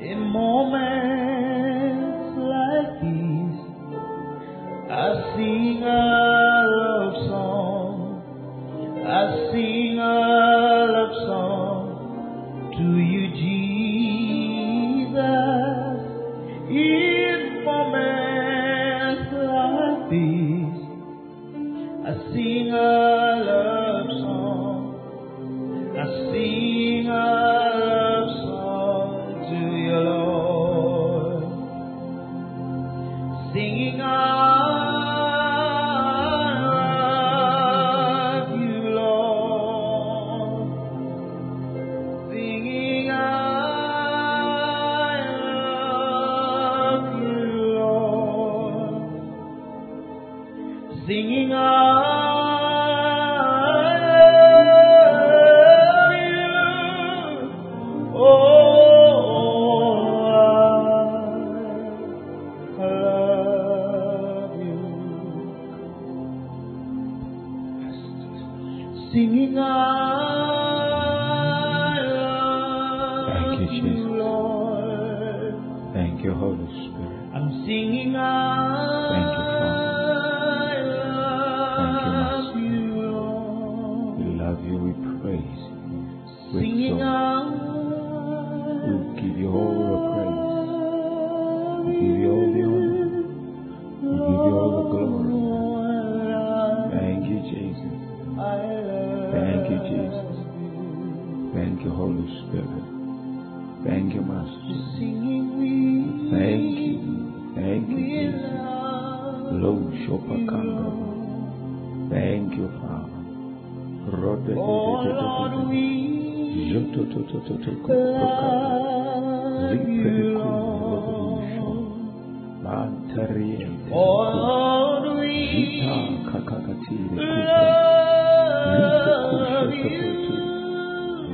In moments like these, I sing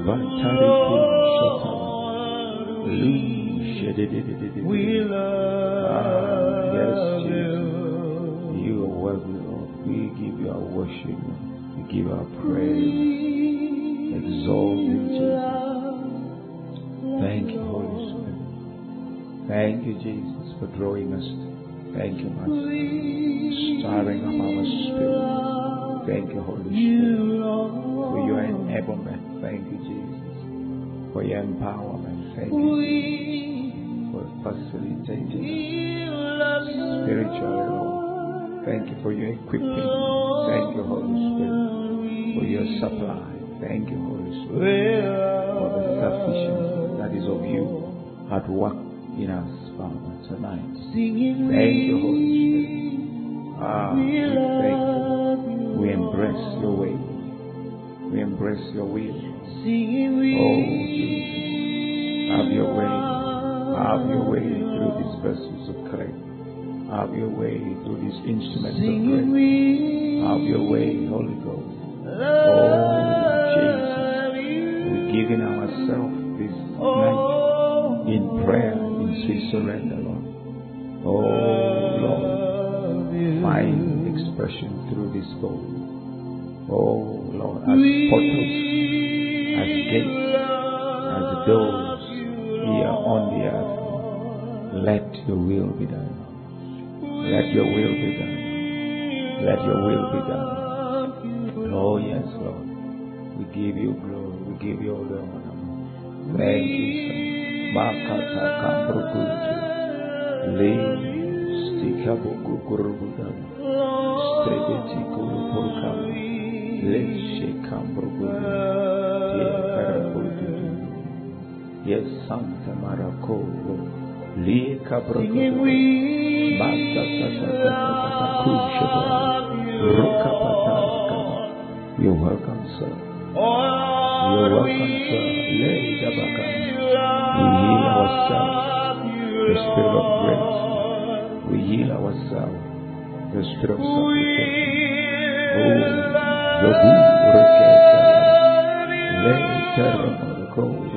love you. Lord, we love yes, you. You are worthy, Lord. We give you our worship. We give our praise. Exalt you, Jesus. Thank you, Holy Spirit. Thank you, Jesus, for drawing us. Thank you, Master. Stirring up our spirit. Thank you, Holy Spirit, for your enablement. Thank you, Jesus, for your empowerment. Thank you, Jesus, for facilitating us spiritually, Lord. Thank you for your equipping. Thank you, Holy Spirit, for your supply. Thank you, Holy Spirit, for the sufficiency that is of you at work in us, Father, tonight. Thank you, Holy Spirit. Ah, we thank you. We embrace your way. We embrace your will. Oh, Jesus. Have your way. Have your way through these vessels of clay. Have your way through these instruments of grace. Have your way, Holy Ghost. Oh, Jesus. We're giving ourselves this night in prayer, in sweet surrender, Lord. Oh, Lord. Find expression through this bone. Oh, Lord, as portals, as gates, as doors here on the earth. Let your will be done. Let your will be done. Let your will be done. Oh, yes, Lord. We give you glory. We give you all the honor. Thank you, sir. Makata kambrukutu. Le stikabuku kurubuda. Strebeti kurupurukamu. Santa Maracolo. Lie kabrukutu. Basta tata tata kushaba. Rukapataskaba. You're welcome, sir. You're welcome, sir. Lay the back. We heal ourselves. The spirit of grace. We heal ourselves. The spirit of supplication. Oh, the cold. Let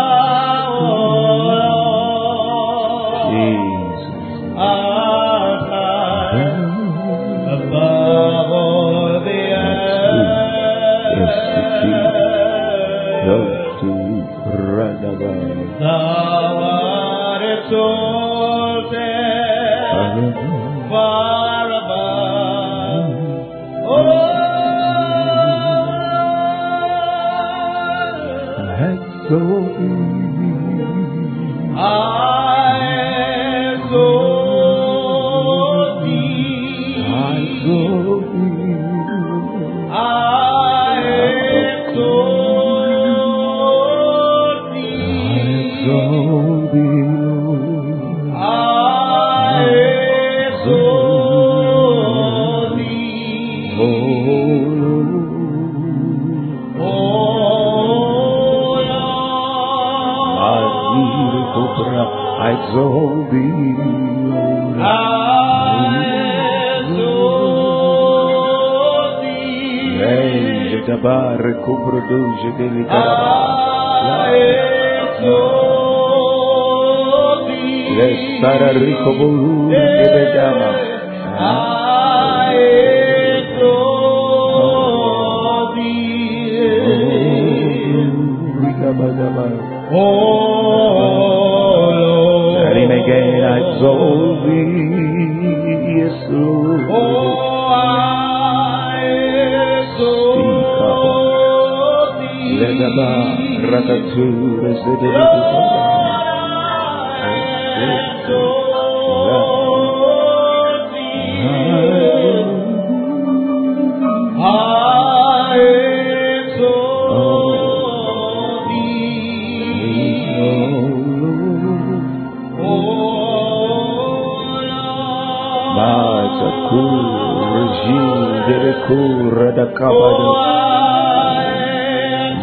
oh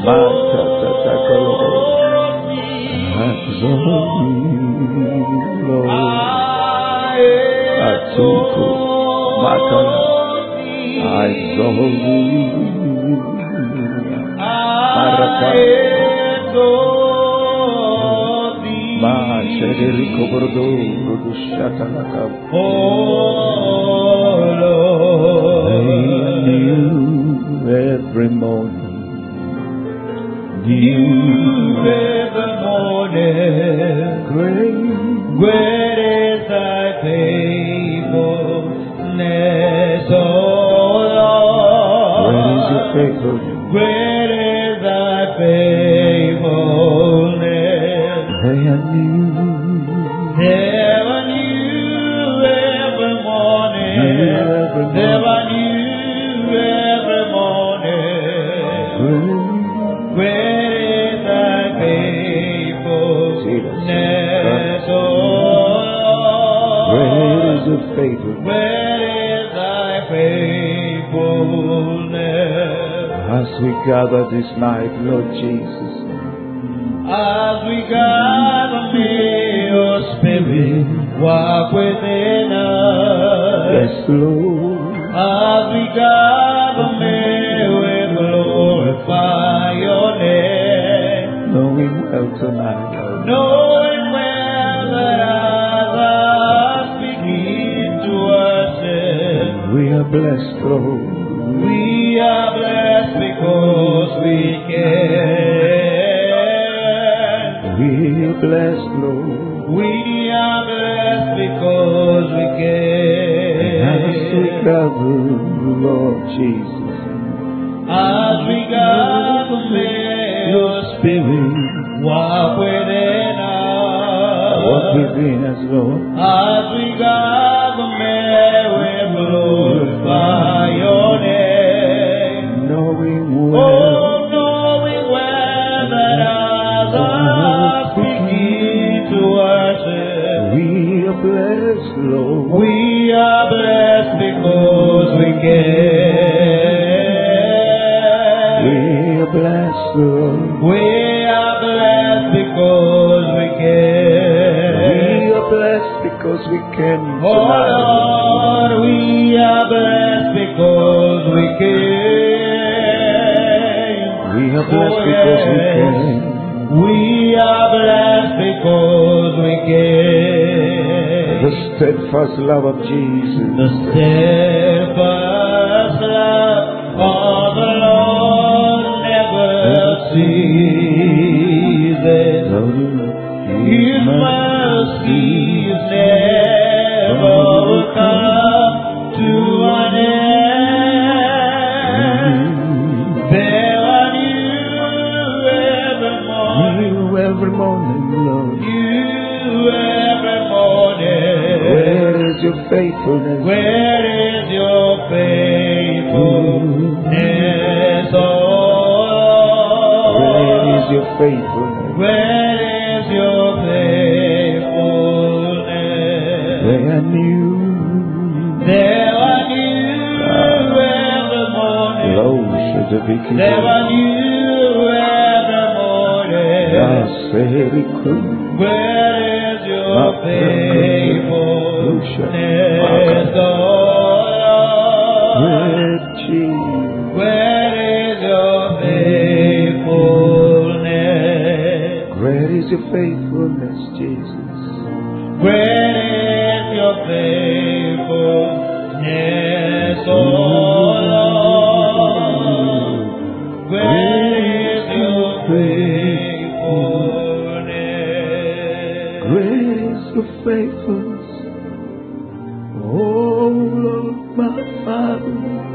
Mata tatakalo. Azomilo. Atuku. Matana. Azomilo. Maracá. Ma, Shederico Bordeaux, Rodushatanaka. Oh. you ever know? My Father.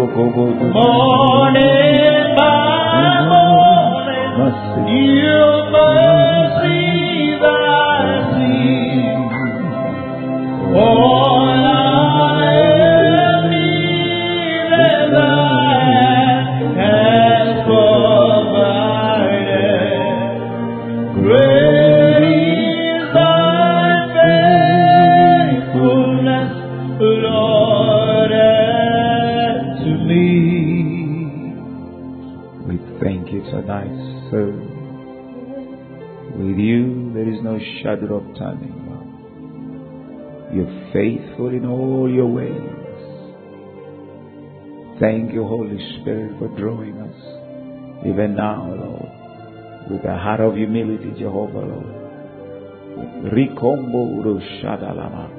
Rikombo rushadalama.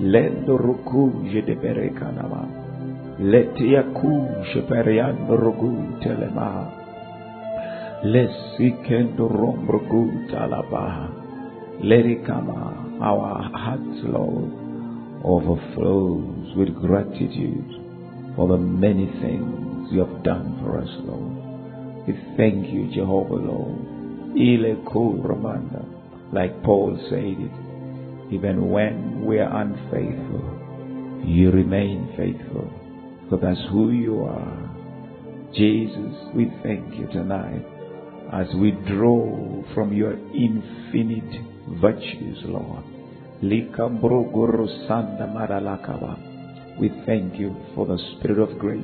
Lendo ruku jedeberekanama. Letia ku sheperiando rugu telemaha. Lesikendo it come, uh, our hearts, Lord, overflows with gratitude for the many things you have done for us, Lord. We thank you, Jehovah, Lord. Ile ramanda. Like Paul said it, even when we are unfaithful, you remain faithful. So that's who you are. Jesus, we thank you tonight as we draw from your infinite virtues, Lord. We thank you for the Spirit of grace.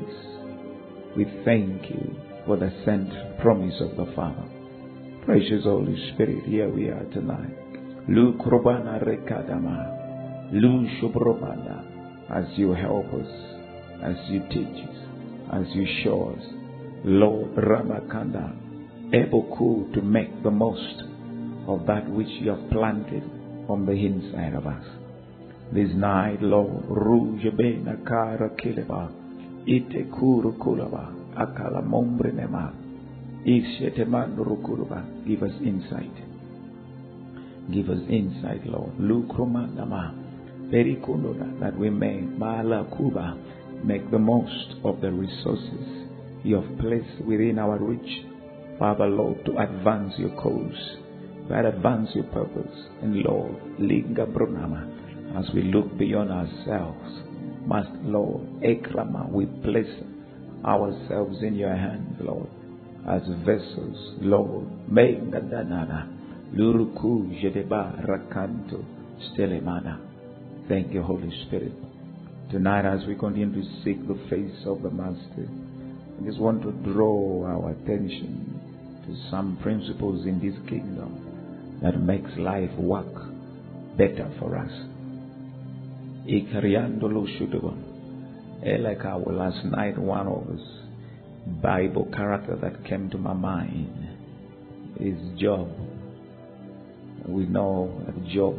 We thank you for the sent promise of the Father. Precious Holy Spirit, here we are tonight. Lu krobana rekadama. Lu shubrobana. As you help us, as you teach us, as you show us. Lord Ramakanda, able cool to make the most of that which you have planted on the inside of us. This night, Lord, Rouge Bena Kara Kileba, Ite Kuru Kulaba, Akala Mombre Nema, Isheteman Rukuruba, give us insight. Give us insight, Lord. That we may, make the most of the resources you have placed within our reach. Father, Lord, to advance your cause, to advance your purpose. And Lord, Linga Brunama, as we look beyond ourselves, must, Lord, Ekrama, we place ourselves in your hands, Lord, as vessels, Lord. Menga Danana, Luruku, Jedeba, Rakanto, Stelemana. Thank you, Holy Spirit. Tonight, as we continue to seek the face of the Master, I just want to draw our attention to some principles in this kingdom that makes life work better for us. Ikariandolo Shudubon. Like our last night, one of us Bible character that came to my mind is Job. We know that Job,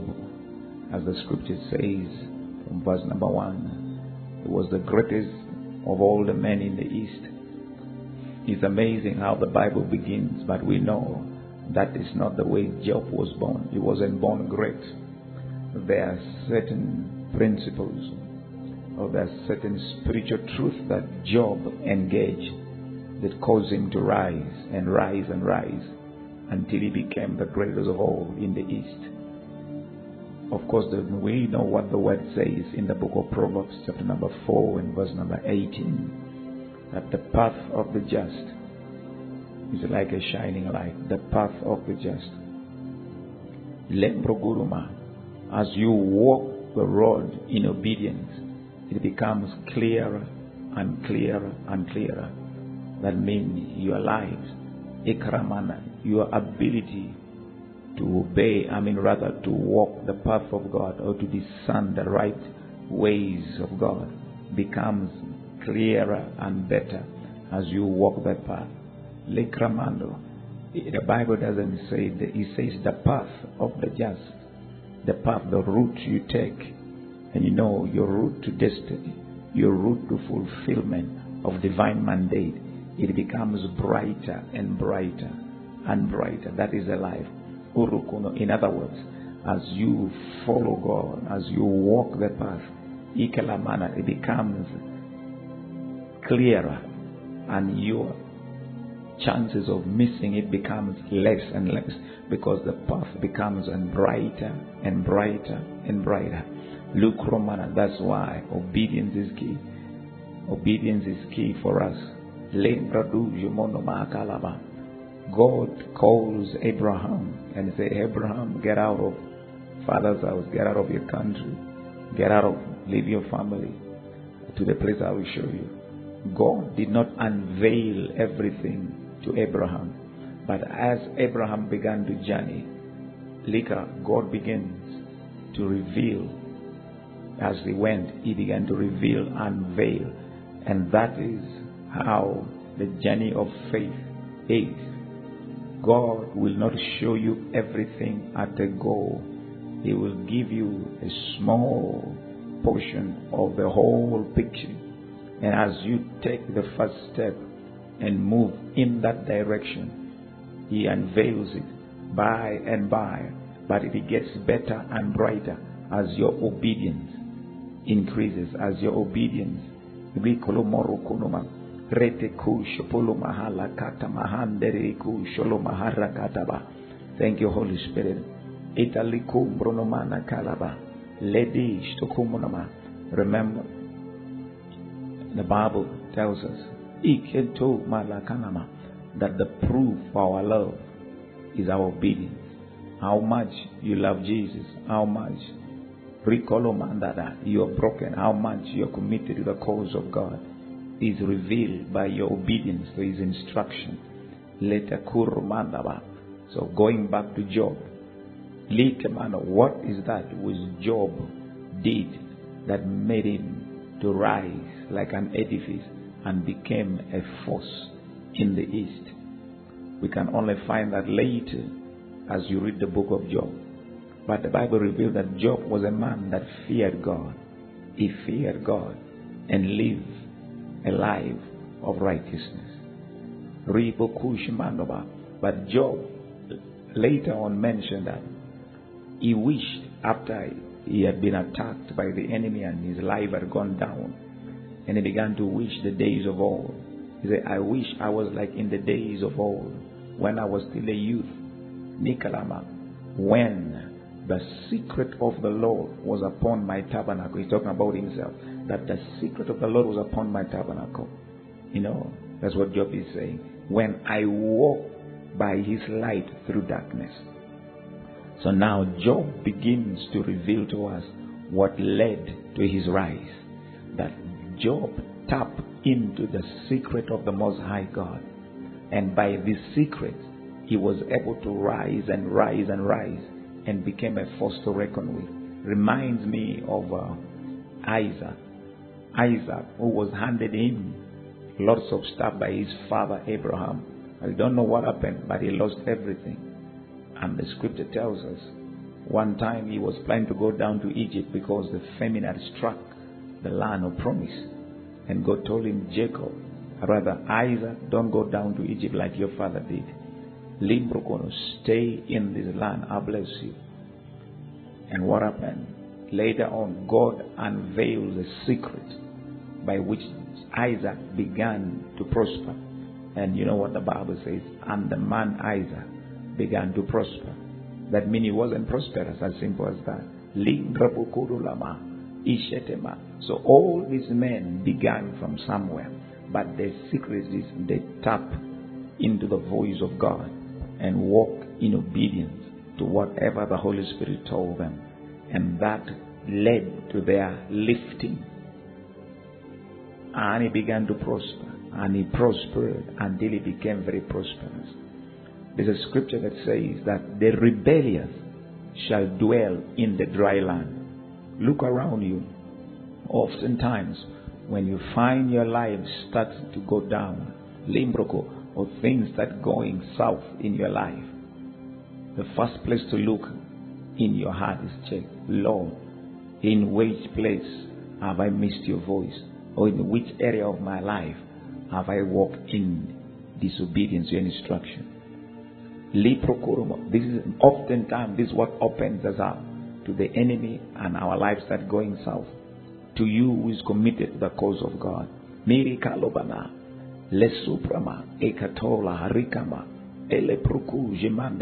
as the scripture says from verse number one, he was the greatest of all the men in the East. It's amazing how the Bible begins, but we know that is not the way Job was born. He wasn't born great. There are certain principles or there are certain spiritual truths that Job engaged that caused him to rise and rise and rise until he became the greatest of all in the East. Of course, we know what the word says in the book of Proverbs, chapter number 4 and verse number 18 that the path of the just is like a shining light. The path of the just. Lembroguruma. As you walk the road in obedience, it becomes clearer and clearer and clearer. That means your lives, ikramana, your ability to obey, I mean rather to walk the path of God or to discern the right ways of God becomes clearer and better as you walk that path. Lekramando. The Bible doesn't say that, it says the path of the just, the path, the route you take, and you know your route to destiny, your route to fulfillment of divine mandate. It becomes brighter and brighter and brighter. That is the life. Urukuno. In other words, as you follow God, as you walk the path, ikalamana, it becomes clearer and your chances of missing it becomes less and less because the path becomes and brighter and brighter and brighter. Luke Romana, that's why obedience is key. Obedience is key for us. God calls Abraham and say, Abraham, get out of father's house, get out of your country, get out of, leave your family to the place I will show you. God did not unveil everything to Abraham, but as Abraham began to journey, Lika, God begins to reveal. As he went, he began to reveal, unveil, and that is how the journey of faith is. God will not show you everything at a go. He will give you a small portion of the whole picture. And as you take the first step and move in that direction, He unveils it by and by. But it gets better and brighter as your obedience increases, as your obedience. Thank you, Holy Spirit. Remember, the Bible tells us, that the proof of our love is our obedience. How much you love Jesus, how much Rikolomandada, you are broken, how much you are committed to the cause of God is revealed by your obedience to his instruction. So going back to Job, what is that which Job did that made him to rise like an edifice and became a force in the east? We can only find that later as you read the book of Job. But the Bible reveals that Job was a man that feared God. He feared God and lived a life of righteousness. But Job later on mentioned that he wished after he had been attacked by the enemy and his life had gone down, and he began to wish the days of old. He said, I wish I was like in the days of old when I was still a youth. Nikalama, when the secret of the Lord was upon my tabernacle. He's talking about himself. That the secret of the Lord was upon my tabernacle. You know, that's what Job is saying. When I walk by his light through darkness. So now Job begins to reveal to us what led to his rise. That Job tapped into the secret of the Most High God. And by this secret, he was able to rise and rise and rise and became a force to reckon with. Reminds me of uh, Isaac. Isaac, who was handed him lots of stuff by his father Abraham. I don't know what happened, but he lost everything. And the scripture tells us one time he was planning to go down to Egypt because the famine had struck the land of promise. And God told him, Jacob, rather Isaac, don't go down to Egypt like your father did. Limbrokono, stay in this land, I bless you. And what happened? Later on, God unveiled the secret by which Isaac began to prosper. And you know what the Bible says? And the man Isaac began to prosper. That means he wasn't prosperous, as simple as that. So all these men began from somewhere. But the secret is they tap into the voice of God and walk in obedience to whatever the Holy Spirit told them. And that led to their lifting. And he began to prosper. And he prospered until he became very prosperous. There's a scripture that says that the rebellious shall dwell in the dry land. Look around you. Oftentimes, when you find your life starts to go down, limbroko, or things that going south in your life, the first place to look in your heart is check, Lord, in which place have I missed your voice? Or in which area of my life have I walked in disobedience to your instruction? This is oftentimes this is what opens us up to the enemy and our lives start going south. To you who is committed to the cause of God. Miri kalobana. Lesuprama. Ekatola harikama. Elepruku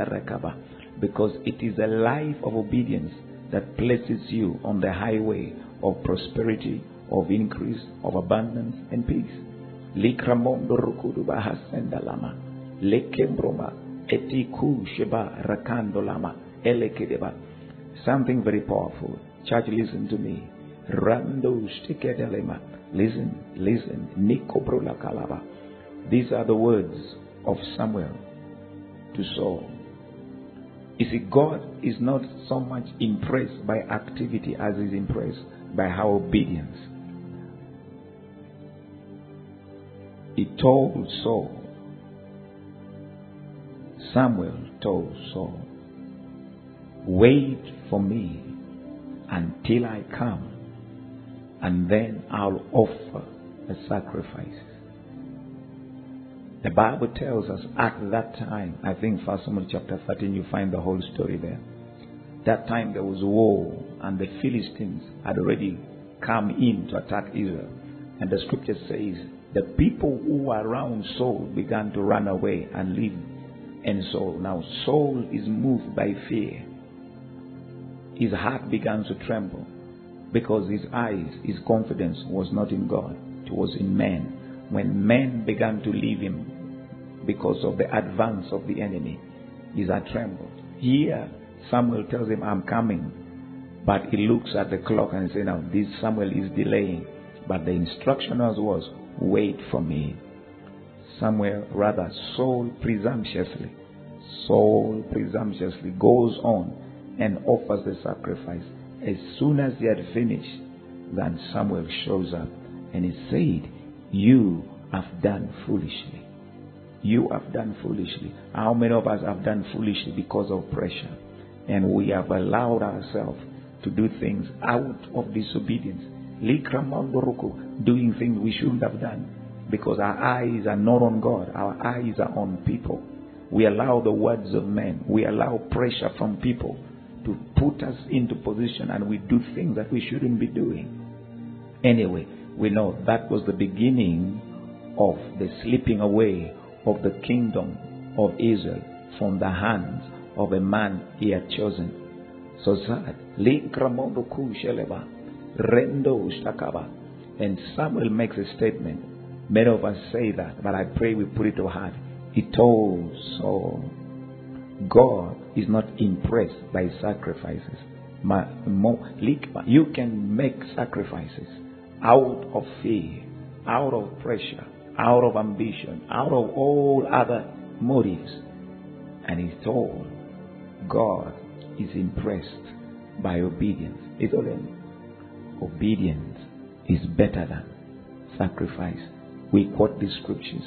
rekaba. Because it is a life of obedience that places you on the highway of prosperity, of increase, of abundance and peace. Likramondo rukudu bahasendalama. Lekembroma. Etiku sheba rakando lama. Elekedeba. Something very powerful. Church, listen to me. Rando shtikedelema. Listen, listen. Nikobrula kalaba. These are the words of Samuel to Saul. You see, God is not so much impressed by activity as is impressed by our obedience. He told Saul, Samuel told Saul, Wait for me until I come, and then I'll offer a sacrifice. The Bible tells us at that time, I think First Samuel chapter 13, you find the whole story there. That time there was war, and the Philistines had already come in to attack Israel. And the scripture says the people who were around Saul began to run away and leave. And Saul. now Saul is moved by fear. His heart began to tremble because his eyes, his confidence was not in God, it was in men. When men began to leave him because of the advance of the enemy, his heart trembled. Here, Samuel tells him, I'm coming. But he looks at the clock and says, Now, this Samuel is delaying. But the instruction was, Wait for me. Samuel, rather, Saul presumptuously, Saul presumptuously goes on and offers the sacrifice. As soon as he had finished, then Samuel shows up and he said, You have done foolishly. You have done foolishly. How many of us have done foolishly because of pressure? And we have allowed ourselves to do things out of disobedience. Doing things we shouldn't have done because our eyes are not on God, our eyes are on people. We allow the words of men, we allow pressure from people to put us into position and we do things that we shouldn't be doing. Anyway, we know that was the beginning of the slipping away of the kingdom of Israel from the hands of a man he had chosen. So sad. Rendo Shtakaba. And Samuel makes a statement. Many of us say that, but I pray we put it to heart. He told Saul, God is not impressed by sacrifices. You can make sacrifices out of fear, out of pressure, out of ambition, out of all other motives. And he told, God is impressed by obedience. It's all. Obedience is better than sacrifice. We quote the scriptures.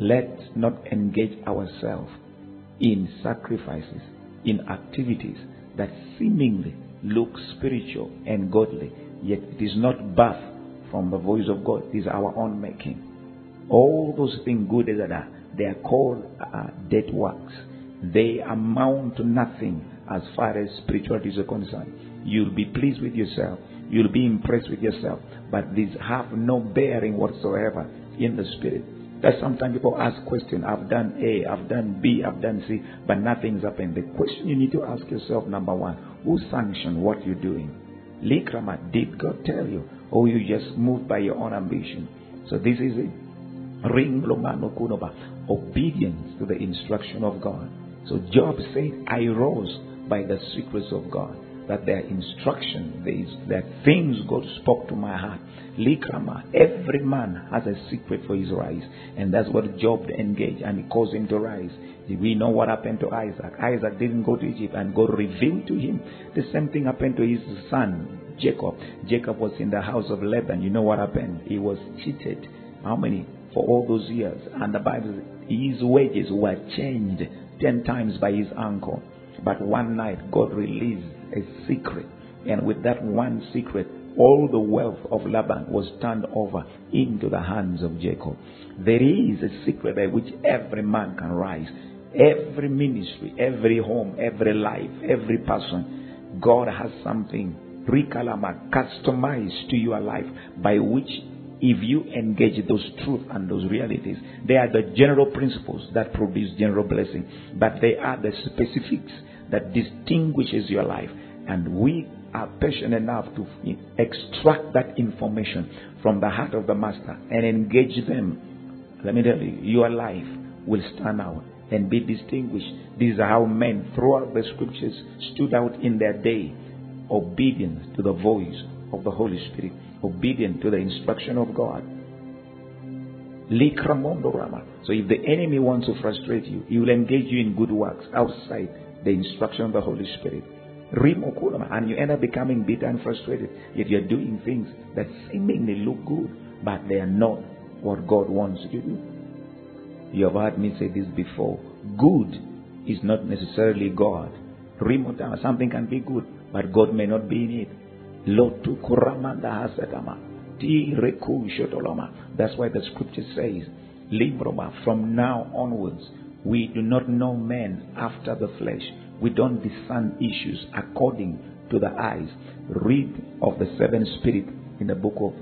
Let's not engage ourselves in sacrifices, in activities that seemingly look spiritual and godly, yet it is not birth from the voice of God. It is our own making. All those things good as that are, they are called uh, dead works. They amount to nothing as far as spirituality is concerned. You'll be pleased with yourself. You'll be impressed with yourself. But these have no bearing whatsoever in the spirit. That sometimes people ask questions. I've done A, I've done B, I've done C, but nothing's happened. The question you need to ask yourself, number one, who sanctioned what you're doing? Likrama, did God tell you? Or you just moved by your own ambition? So this is it. Ring Lomano Kunoba. Obedience to the instruction of God. So Job said, I rose by the secrets of God. That their instruction, there are things God spoke to my heart. Likrama, every man has a secret for his rise. And that's what Job engaged and he caused him to rise. We know what happened to Isaac. Isaac didn't go to Egypt and God revealed to him. The same thing happened to his son, Jacob. Jacob was in the house of Laban. You know what happened? He was cheated. How many? For all those years. And the Bible his wages were changed ten times by his uncle. But one night, God released a secret. And with that one secret, all the wealth of Laban was turned over into the hands of Jacob. There is a secret by which every man can rise. Every ministry, every home, every life, every person, God has something Rikalama customized to your life by which if you engage those truths and those realities, they are the general principles that produce general blessing, but they are the specifics that distinguishes your life. And we are patient enough to extract that information from the heart of the master and engage them. Let me tell you, your life will stand out and be distinguished. These are how men throughout the scriptures stood out in their day, obedient to the voice of the Holy Spirit, obedient to the instruction of God. So if the enemy wants to frustrate you, he will engage you in good works outside the instruction of the Holy Spirit. And you end up becoming bitter and frustrated if you're doing things that seemingly look good, but they are not what God wants you to do. You have heard me say this before. Good is not necessarily God. Something can be good, but God may not be in it. Lotu kuramanda hasatama. That's why the scripture says, from now onwards, we do not know men after the flesh. We don't discern issues according to the eyes. Read of the seven spirit in the book of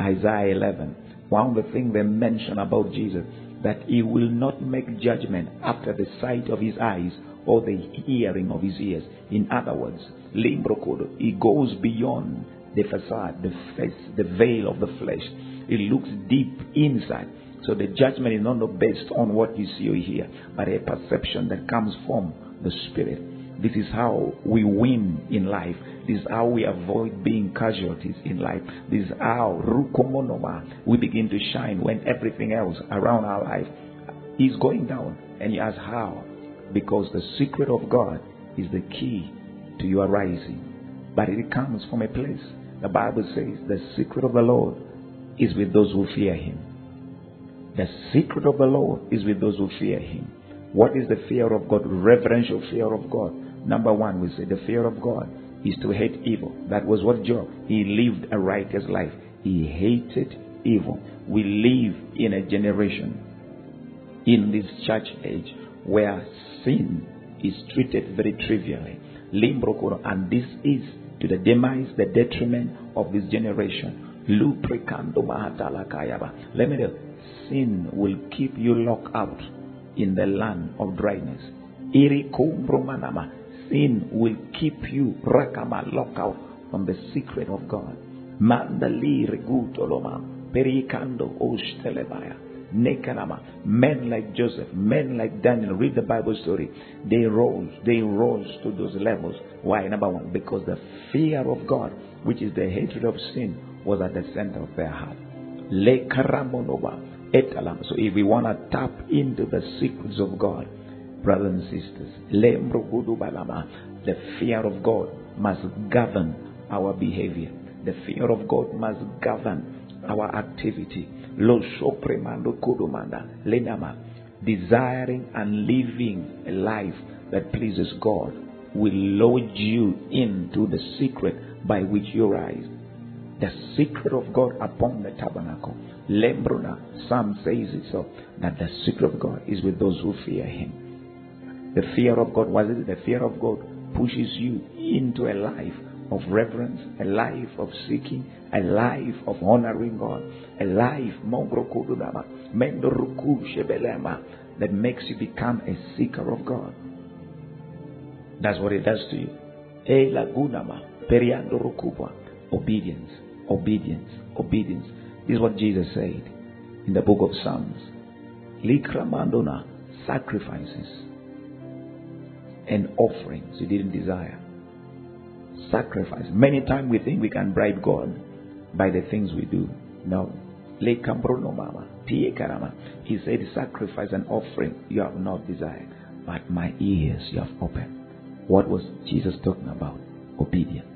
Isaiah 11. One of the things they mention about Jesus that he will not make judgment after the sight of his eyes or the hearing of his ears. In other words, Limbrokodo, he goes beyond the facade, the face, the veil of the flesh. He looks deep inside. So the judgment is not based on what you see or hear, but a perception that comes from the Spirit. This is how we win in life. This is how we avoid being casualties in life. This is how we begin to shine when everything else around our life is going down. And you ask how? Because the secret of God is the key to your rising. But it comes from a place. The Bible says the secret of the Lord is with those who fear him. The secret of the Lord is with those who fear him. What is the fear of God? Reverential fear of God. Number one, we say the fear of God is to hate evil. That was what Job. He lived a righteous life. He hated evil. We live in a generation in this church age where sin is treated very trivially. And this is to the demise, the detriment of this generation. Let me tell you, sin will keep you locked out in the land of dryness. Sin will keep you locked from the secret of God. Mandali regutoloma perikando ostelebaya. Nekanama. Men like Joseph, men like Daniel, read the Bible story. They rose, they rose to those levels. Why? Number one, because the fear of God, which is the hatred of sin, was at the center of their heart. Le karamonova. So if we want to tap into the secrets of God, brothers and sisters, the fear of God must govern our behavior. The fear of God must govern our activity. Desiring and living a life that pleases God will load you into the secret by which you rise. The secret of God upon the tabernacle. Lembruna, Psalm says it so that the secret of God is with those who fear Him. The fear of God, was it? The fear of God pushes you into a life of reverence, a life of seeking, a life of honoring God, a life that makes you become a seeker of God. That's what it does to you. Obedience, obedience, obedience. This is what Jesus said in the book of Psalms. Likramandona, sacrifices and offerings you didn't desire. Sacrifice. Many times we think we can bribe God by the things we do. No. He said, Sacrifice and offering you have not desired, but my ears you have opened. What was Jesus talking about? Obedience.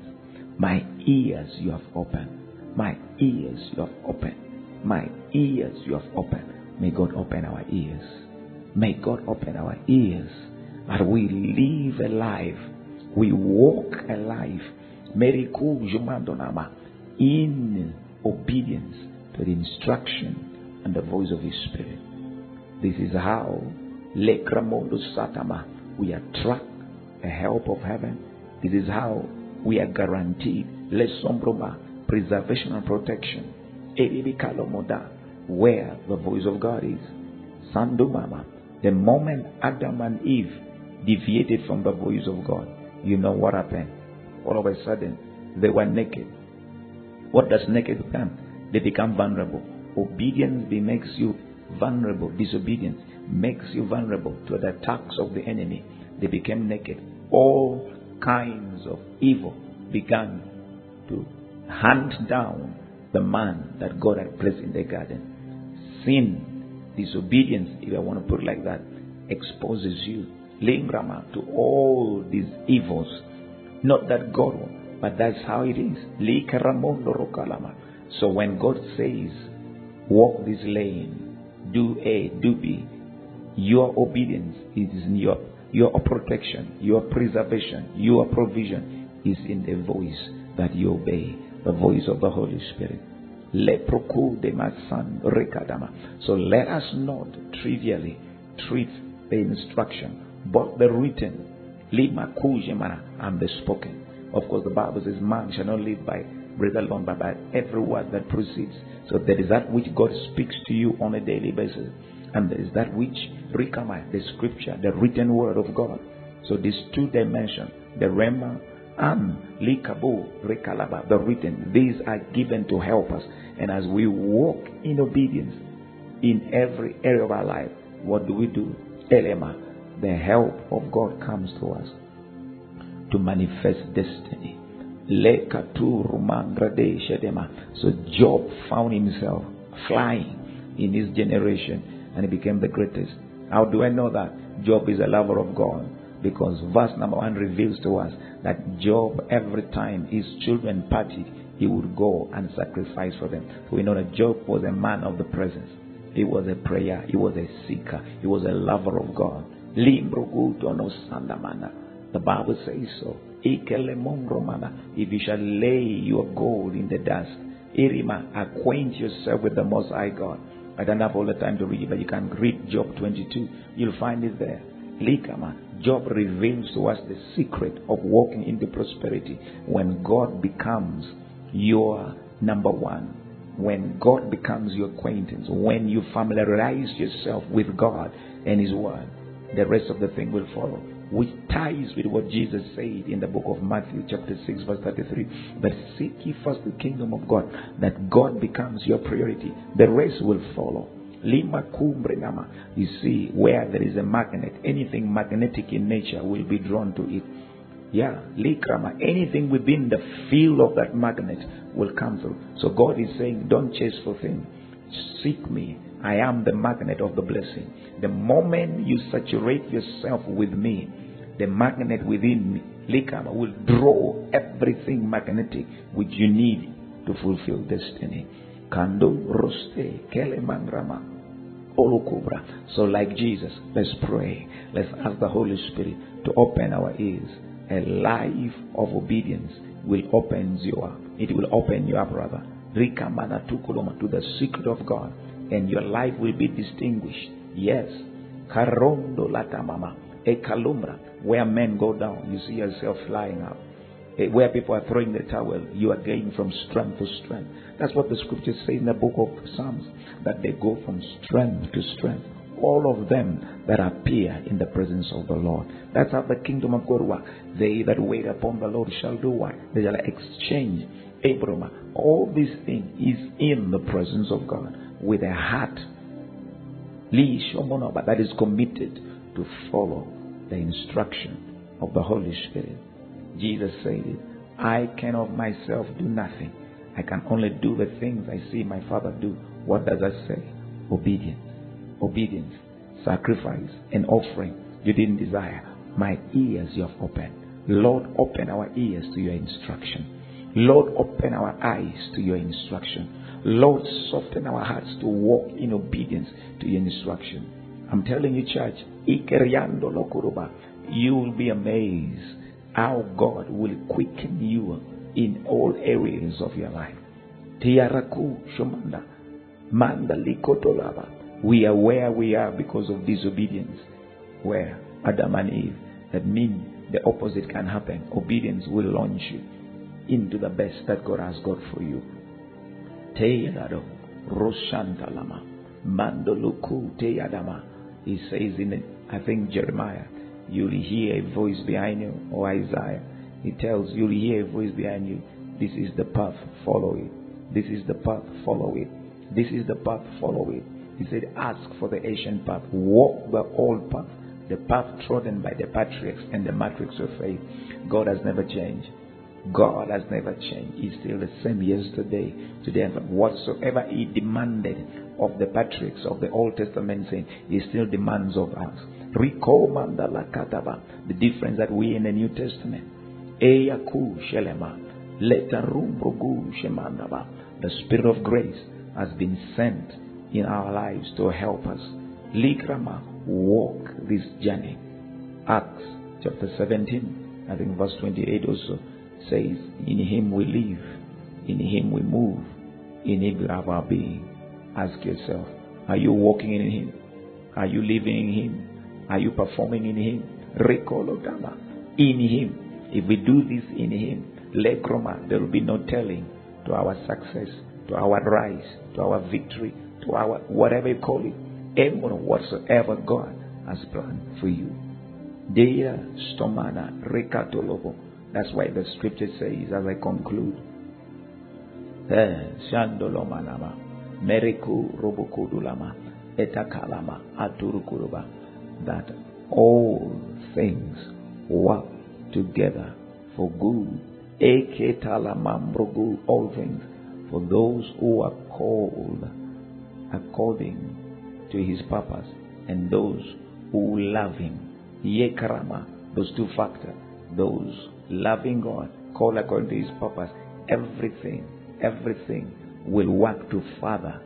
My ears you have opened. My ears you have opened. My ears you have opened. May God open our ears. May God open our ears. That we live a life. We walk a life. In obedience to the instruction and the voice of His Spirit. This is how Lekramondo Satama we attract the help of heaven. This is how we are guaranteed Lesombroma preservation and protection. Where the voice of God is. Sandumama. The moment Adam and Eve deviated from the voice of God, you know what happened? All of a sudden, they were naked. What does naked become? They become vulnerable. Obedience makes you vulnerable. Disobedience makes you vulnerable to the attacks of the enemy. They became naked. All kinds of evil began to hunt down the man that God had placed in the garden. Sin, disobedience, if I want to put it like that, exposes you, Limbrama, to all these evils. Not that God, but that's how it is. So when God says, walk this lane, do A, do B, your obedience is in your your protection, your preservation, your provision is in the voice that you obey, the voice of the Holy Spirit. So let us not trivially treat the instruction, but the written, and the spoken. Of course, the Bible says, Man shall not live by bread alone, but by every word that proceeds. So there is that which God speaks to you on a daily basis, and there is that which Rikama, the scripture, the written word of God. So these two dimensions, the Rhema and Likabu Rekalaba, the written, these are given to help us. And as we walk in obedience in every area of our life, what do we do? Elema, the help of God comes to us to manifest destiny. So Job found himself flying in his generation and he became the greatest. How do I know that? Job is a lover of God because verse number one reveals to us that Job, every time his children partied, he would go and sacrifice for them. We know that Job was a man of the presence. He was a prayer. He was a seeker. He was a lover of God. The Bible says so. If you shall lay your gold in the dust, Irima, acquaint yourself with the Most High God. I don't have all the time to read it, but you can read Job 22. You'll find it there. Likama. Job reveals to us the secret of walking into prosperity when God becomes your number one. When God becomes your acquaintance, when you familiarize yourself with God and His Word, the rest of the thing will follow. Which ties with what Jesus said in the book of Matthew, chapter 6, verse 33. But seek ye first the kingdom of God, that God becomes your priority. The rest will follow. Lima nama. You see, where there is a magnet, anything magnetic in nature will be drawn to it. Yeah, likrama. Anything within the field of that magnet will come through. So God is saying, don't chase for things. Seek me. I am the magnet of the blessing. The moment you saturate yourself with me, the magnet within me, likrama, will draw everything magnetic which you need to fulfill destiny. Kando roste kelemangrama olukubra. So like Jesus, let's pray. Let's ask the Holy Spirit to open our ears. A life of obedience will open you up. It will open you up, brother. Rikamana tukuloma to the secret of God, and your life will be distinguished. Yes. Karondo latamama. A kalumbra. Where men go down, you see yourself flying up. Eh, where people are throwing the towel, you are going from strength to strength. That's what the scriptures say in the book of Psalms, that they go from strength to strength. All of them that appear in the presence of the Lord. That's how the kingdom of God works. They that wait upon the Lord shall do what? They shall exchange. Abram, all these things is in the presence of God with a heart that is committed to follow the instruction of the Holy Spirit. Jesus said it. I can of myself do nothing. I can only do the things I see my Father do. What does that say? Obedience. Obedience. Sacrifice and offering you didn't desire. My ears you have opened. Lord, open our ears to your instruction. Lord, open our eyes to your instruction. Lord, soften our hearts to walk in obedience to your instruction. I'm telling you, church, you will be amazed how God will quicken you in all areas of your life. Shomanda. We are where we are because of disobedience. Where Adam and Eve. That means the opposite can happen. Obedience will launch you into the best that God has got for you. He says in, I think, Jeremiah, you'll hear a voice behind you, or Isaiah. He tells you'll hear a voice behind you. This is the path, follow it. This is the path, follow it. This is the path, follow it. He said, Ask for the ancient path, walk the old path, the path trodden by the patriarchs and the matrix of faith. God has never changed. God has never changed. He's still the same yesterday, today, and whatsoever He demanded of the patriarchs of the Old Testament saying He still demands of us. The difference that we in the New Testament. The Spirit of grace has been sent in our lives to help us. Likrama, walk this journey. Acts chapter 17, I think verse 28 also says, In Him we live, in Him we move, in Him we have our being. Ask yourself, are you walking in Him? Are you living in Him? Are you performing in Him? Rekologama, in Him. If we do this in Him, Lekroma, there will be no telling to our success, to our rise, to our victory, to our whatever you call it, even whatsoever God has planned for you. Deya stomana rekatolobo. That's why the scripture says, as I conclude, eh, shandolomanama, meriku robokudulama, etakalama, aturukuruba, that all things work together for good. All things for those who are called according to his purpose and those who love him. Yekarama, those two factors. Those loving God, called according to his purpose, everything, everything will work to further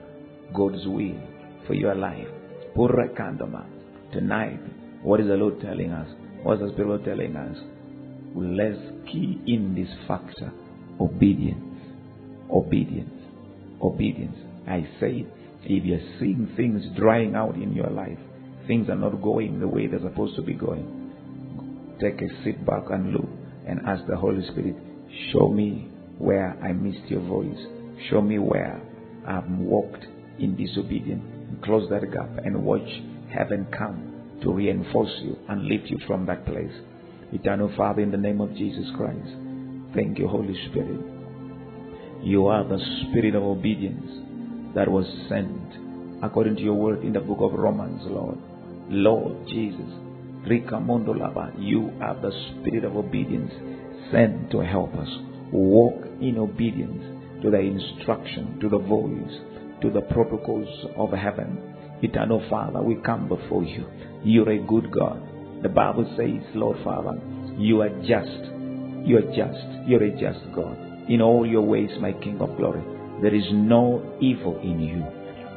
God's will for your life. Purakandama. Tonight, what is the Lord telling us? What is the Spirit telling us? Let's key in this factor obedience. Obedience. Obedience. I say, if you're seeing things drying out in your life, things are not going the way they're supposed to be going, take a sit back and look and ask the Holy Spirit, show me where I missed your voice. Show me where I've walked in disobedience. Close that gap and watch heaven come to reinforce you and lift you from that place. Eternal Father, in the name of Jesus Christ, thank you, Holy Spirit. You are the spirit of obedience that was sent according to your word in the book of Romans, Lord. Lord Jesus, you are the spirit of obedience sent to help us walk in obedience to the instruction, to the voice, to the protocols of heaven. Eternal Father, we come before you. You're a good God. The Bible says, Lord Father, you are just. You are just. You're a just God. In all your ways, my King of glory, there is no evil in you.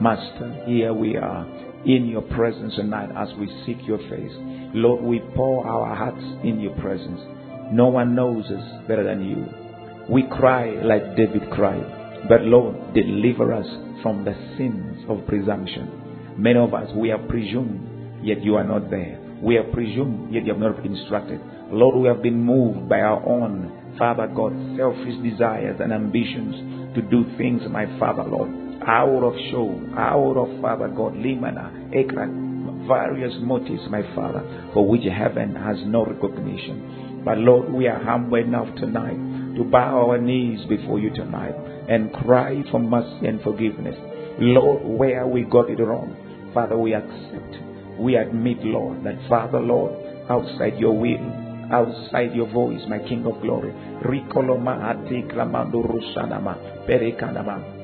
Master, here we are in your presence tonight as we seek your face. Lord, we pour our hearts in your presence. No one knows us better than you. We cry like David cried. But Lord, deliver us from the sins of presumption. Many of us, we have presumed, yet you are not there. We have presumed, yet you have not been instructed. Lord, we have been moved by our own, Father God, selfish desires and ambitions to do things, my Father, Lord, out of show, out of, Father God, limana, ekran, various motives, my Father, for which heaven has no recognition. But Lord, we are humble enough tonight to bow our knees before you tonight and cry for mercy and forgiveness. Lord, where we got it wrong, Father, we accept. We admit, Lord, that Father, Lord, outside your will, outside your voice, my King of glory,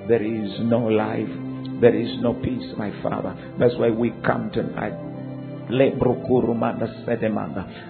there is no life, there is no peace, my Father. That's why we come tonight.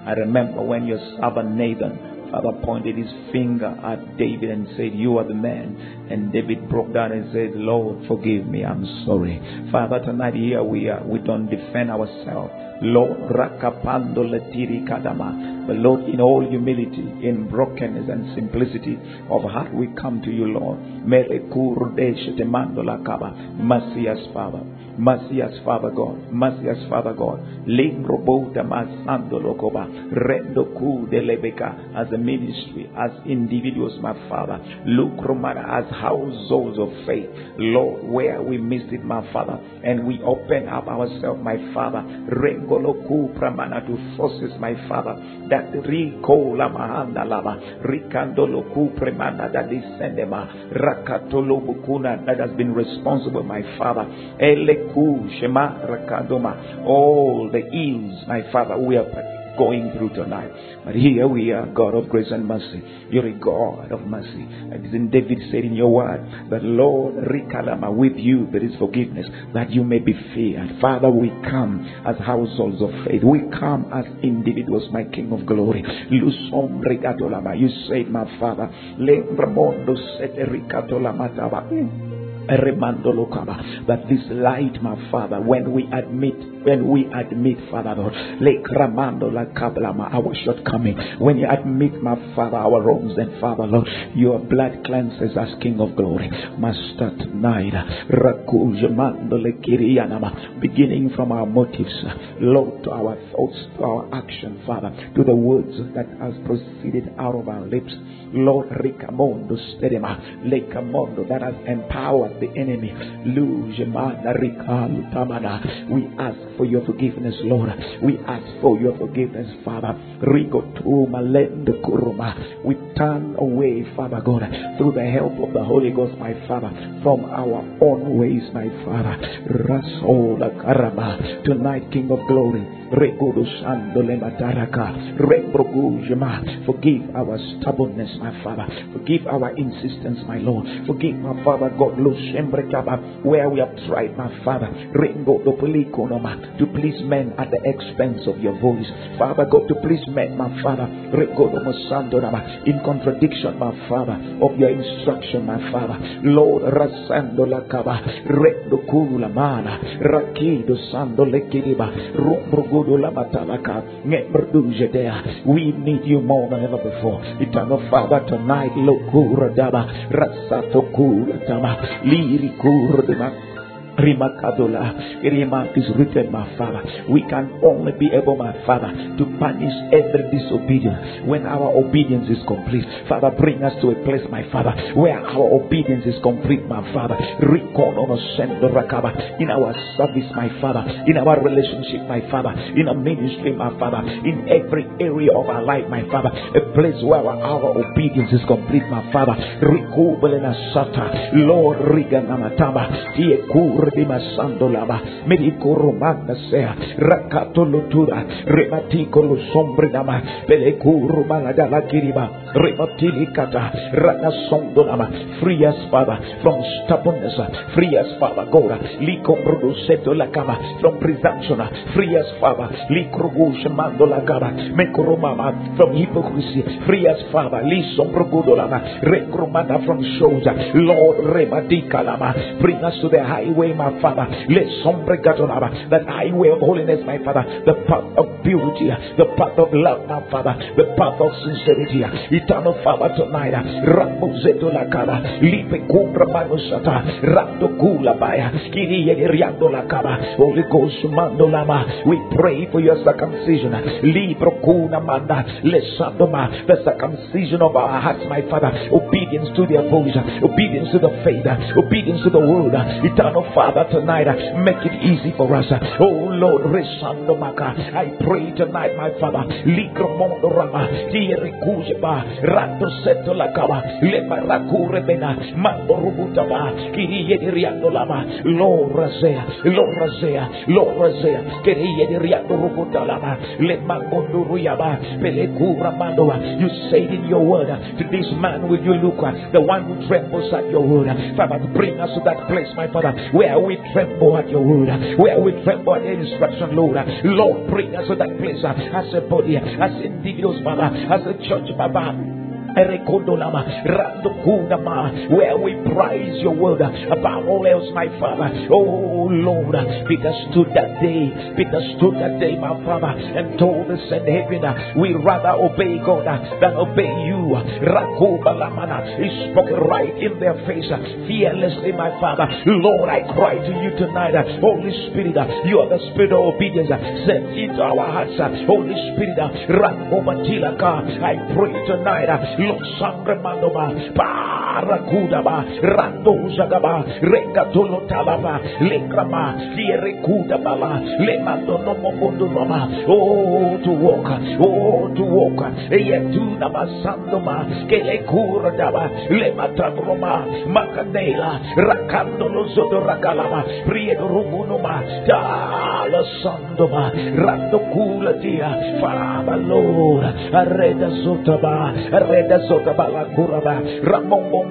I remember when your servant Nathan Father pointed his finger at David and said, You are the man. And David broke down and said, Lord, forgive me. I'm sorry. Father, tonight here we are. We don't defend ourselves. Lord, rakapando letiri kadama. But Lord, in all humility, in brokenness and simplicity of heart, we come to you, Lord. Merekurde shetemando lakaba. Mercy us, Father. Mercy us, Father God. Mercy us, Father God. Lingro bota masando lokoba. Rendo ku de lebeka. As a ministry, as individuals, my Father. Look, Romana, as households of faith. Lord, where we missed it, my Father. And we open up ourselves, my Father. Rengolo ku pramana to forces, my Father. That riko la mahanda lava. Rikandolo ku premana that descendema. Rakatolo bukuna that has been responsible, my Father. Eleku shema rakadoma. All the ills, my Father, we are going through tonight. But here we are, God of grace and mercy. You're a God of mercy. And then David said in your word that Lord Rikalama, with you there is forgiveness, that you may be feared. Father, we come as households of faith. We come as individuals, my King of glory. You said, my Father, That this light, my Father, when we admit, when we admit, Father Lord, our shortcoming, when you admit, my Father, our wrongs, and Father Lord, your blood cleanses us, King of Glory. Master tonight, beginning from our motives, Lord, to our thoughts, to our action, Father, to the words that has proceeded out of our lips. Lord, Rikamondo Stedema, Lekamondo, that has empowered the enemy. We ask for your forgiveness, Lord. We ask for your forgiveness, Father. We turn away, Father God, through the help of the Holy Ghost, my Father, from our own ways, my Father. Tonight, King of Glory. Forgive our stubbornness, my Father. Forgive our insistence, my Lord. Forgive my Father God, where we have tried, my Father, to please men at the expense of your voice. Father God, to please men, my Father, in contradiction, my Father, of your instruction, my Father. Lord, Rasando la Kaba, Rendo Kula Mana, Rakido Sando Lamatalaka, Nebrdujedea. We need you more than ever before. Eternal Father, tonight, Lokura Daba, Rasato Kura Dama, Liri Kura Rimakadola. Remark is written, my Father. We can only be able, my Father, to punish every disobedience when our obedience is complete. Father, bring us to a place, my Father, where our obedience is complete, my Father. Record on our sendor. In our service, my Father, in our relationship, my Father, in our ministry, my Father, in every area of our life, my Father, a place where our obedience is complete, my Father. Riko, belena sata. Lord, Riganamatama, Sandolaba, Medico Romanda Sea, Rematico Romana Kiriba, Rematilicata, Rana Sondolama, free Father, from stubbornness, free us, Father, Gora, la Cama, from presumption, free us, Father, Licrobush Mando la Cama, Mecoromama, from hypocrisy, free us, Father, Recromata from shows, Lord Remadicalama, bring us to the highway, my Father. Let sombre that highway of holiness, my Father, the path of beauty, the path of love, my Father, the path of sincerity, eternal Father tonight. Ramozeto la cara, lipe cumbra manusata, rato kula baya, kiri yeriando la cara, Holy Ghost mando lama. We pray for your circumcision, libro kuna manda, lesandoma, the circumcision of our hearts, my Father, obedience to the voice, obedience to the faith, obedience to the word, eternal Father. Father, tonight, uh, make it easy for us. Uh, oh Lord. I pray tonight, my Father. Ligromondo Rama, Tierikujaba, Rato Seto Lakaba, Lemaraku Rebena, Mando Rubutaba, Kiriye Riando Lama, Lord Razea, Lord Razea, Lord Razea, Kiriye Riando Rubutalama, Lemangondo Ruyaba, Pelekura Mandoa. Uh, you say in your word, uh, to this man will you look at, the one who trembles at your word. Father, bring us to that place, my Father, where we tremble at your word, where we tremble at your instruction, Lord. Lord, bring us to that place as a body, as individuals, Father, as a church, Randokunama, where we praise your word above all else, my Father. Oh Lord, Peter stood that day, Peter stood that day, my Father, and told us in heaven, we rather obey God than obey you. He spoke right in their face, fearlessly, my Father. Lord, I cry to you tonight, Holy Spirit, you are the Spirit of obedience, sent into our hearts, Holy Spirit, I pray tonight, Lo sapre mandoma. Parakudaba, Randozagaba, Regatolo Talaba, Lekrama, Fierekudabala, Lemandonomobondoma, oh, to walk, oh, to walk, Yetudaba Sandoma, Kelekuradaba, Lematagroma, Macadela, Rakandolo Zodoragalama, Priedo Rumunoma, Dala Sandoma, Randokula Dia, Father Lord, Areda Zotaba, Areda Zotabala Kuraba, Ramon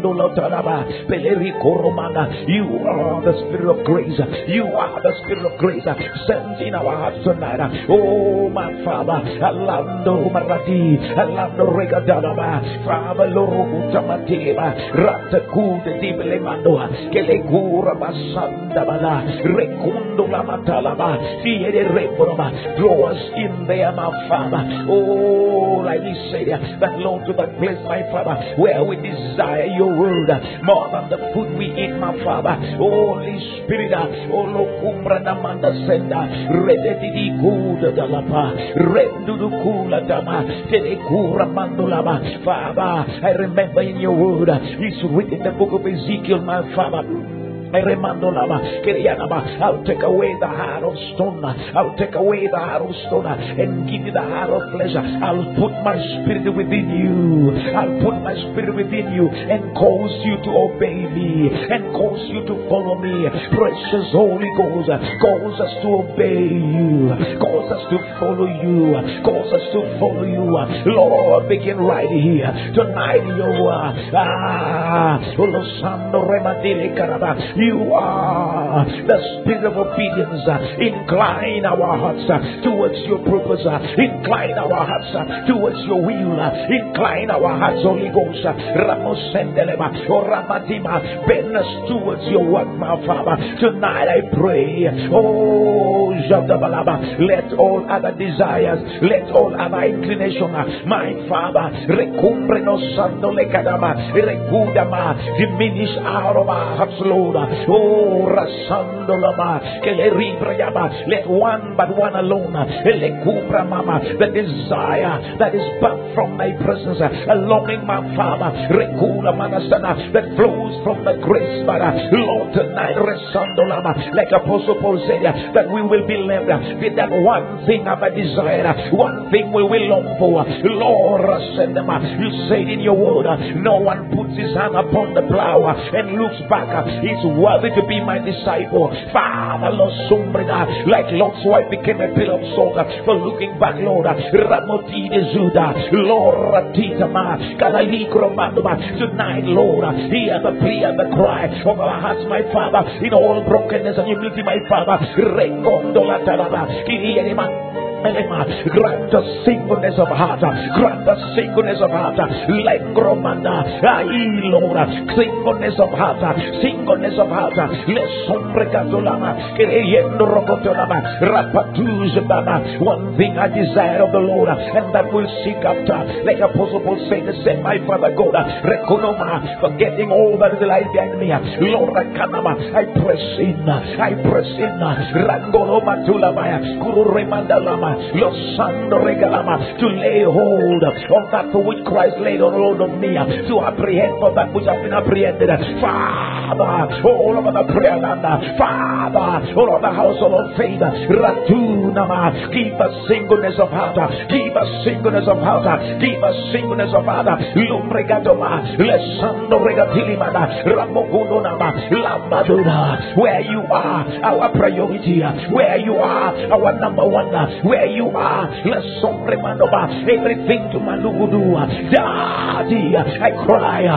You are the Spirit of grace, you are the Spirit of grace, sent in our hearts tonight. Oh, my Father, Alando Marati, Alando Regadalaba, Father Loro Tamateba, Ratakude di Belemandoa, Kelegura Basanda Bala, Recundo la Matalaba, Fiere Reboroma, draw us in there, my Father. Oh, you say, that Lord, to that place, my Father, where we desire word more than the food we eat, my Father. Holy Spirit, oh, Lokumbra Namanda Senda, Rededi Kuda Dalapa, Rendu Kula Dama, Telekura Mandulama. Father, I remember in your word, it's written in the book of Ezekiel, my Father. I'll take away the heart of stone. I'll take away the heart of stone and give you the heart of flesh. I'll put my spirit within you. I'll put my spirit within you and cause you to obey me and cause you to follow me. Precious Holy Ghost, cause us to obey you, cause us to follow you, cause us to follow you. Lord, begin right here tonight. You are ah, you are the spirit of obedience. Incline our hearts uh, towards your purpose. Uh, incline our hearts uh, towards your will. Incline our hearts, Holy Ghost. Ramosendelema or Ramatima. Bend us towards your work, my Father. Tonight I pray. Oh, Jadabalaba. Let all other desires, let all other inclination, my Father, recumbre nos sando le kadama, recudama, diminish out our hearts, Lord. Oh, rasando lama. Let one but one alone, le mama, the desire that is back from my presence, a longing, my Father, recula manasana, that flows from the grace, Father. Lord, tonight, resando lama, like Apostle Paul said, that we will be left with that one thing of a desire, one thing we will long for. Lord, send them. You say in your word, no one puts his hand upon the plow and looks back. He's worthy to be my disciple. Father, Lord, sombrina, like Lot's wife became a pillar of salt for looking back, Lord. Ramoti de Zuda, Lord, Ratitama, Kalalikromanuma. Tonight, Lord, hear the plea and the cry of our hearts, my Father, in all brokenness and humility, my Father. Rekondola Taraba, Kiriyanima. Grant us singleness of heart. Grant us singleness of heart. Lengromanda. Ai Lord. Singleness of heart. Singleness of heart. Les sombrecatolama. Creyendo rocotolama. Rapatuzabama. One thing I desire of the Lord, and that will seek after. Like Apostle Paul said, said my Father God, Rekonoma, forgetting all that is lies behind me. Lord, I press in. I press in. Rangoloma tulamaya. Guru remandalama. Losando regalama. To lay hold of that for which Christ laid on hold of me. To apprehend for that which has been apprehended. Father, all over the prayer land. Father, all over the household of faith. Ratunama. Give us singleness of heart. Give us singleness of heart. Give us singleness of heart. Lumbregatoma. Lesando regatilimana. Ramogundonama. Lambaduna. Where you are, our priority. Where you are, our number one. Where where you are. Everything to Malugudu. Daddy, I cry.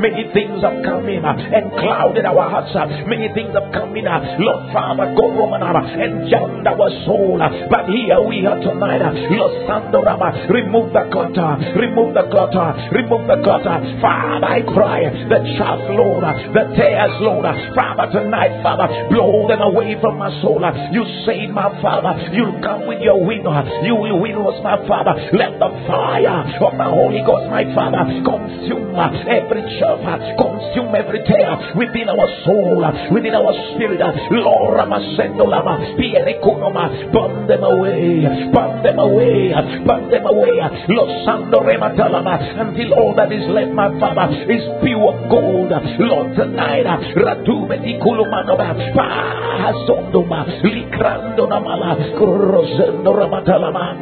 Many things have come in and clouded our hearts. Many things have come in. Lord Father, go Romanaba and jammed our soul. But here we are tonight. Lord Sandorama, remove the clutter, remove the clutter, remove the clutter. Father, I cry. The chaff, Lord, the tears, Lord. Father, tonight, Father, blow them away from my soul. You say, my Father, you'll come with your wind. You will win us, my Father. Let the fire of the Holy Ghost, my Father, consume every chaff, consume every tear within our soul, within our spirit. Lord, Ramasendolama, Pierrekunoma, burn them away, burn them away, burn them away. Lord Sando Rematalama, until all that is left, my Father, is pure gold. Lord, tonight, Ratume di Kulumanova, Pahasondoma, Likrando Namala, Rosendo Ramatalama.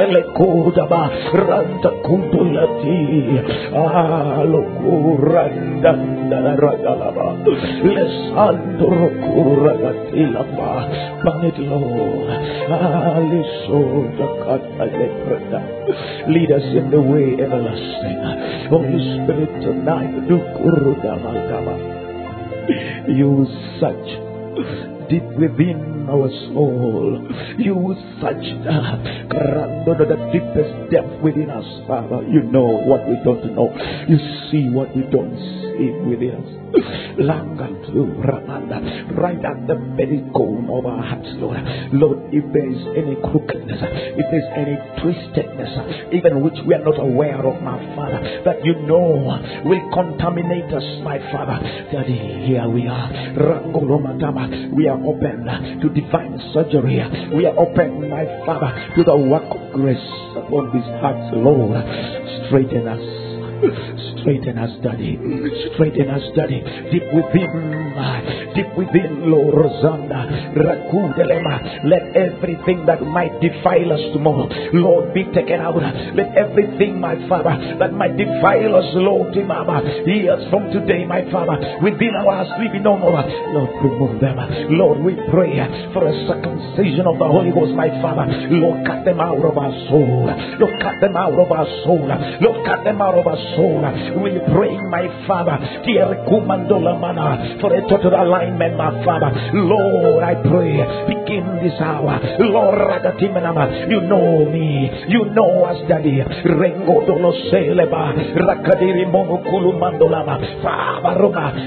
Elekudaba randa kudulati aloguranda ragalaba lesandro kuragatilaba panitlo aliso dakata leprada lead us in the way everlasting Holy Spirit tonight do kurudama you such deep within our soul. You search uh, the deepest depth within us, Father. You know what we don't know. You see what we don't see within us. Long and true, Ramanda. Right at the very core of our hearts, Lord. Lord, if there is any crookedness, if there's any twistedness, even which we are not aware of, my Father, that you know will contaminate us, my Father. Daddy, here we are. We are open to divine surgery. We are open, my Father, to the work of grace upon these hearts, Lord. Straighten us. Straighten us, Daddy. Straighten us, Daddy. Deep within, uh, deep within, Lord Rosanda, Rakudelema. Let everything that might defile us tomorrow, Lord, be taken out. Let everything, my Father, that might defile us, Lord, Timama, years from today, my Father, within our sleeping no more. Lord, remove them. Lord, we pray for a circumcision of the Holy Ghost, my Father. Lord, cut them out of our soul. Lord, cut them out of our soul. Lord, cut them out of our soul. We pray, my Father, for a total alignment, my Father. Lord, I pray, begin this hour. Lord, you know me. You know us, Daddy. Rengo dolo seleba. Rakadiri monokulu mandolama. Father,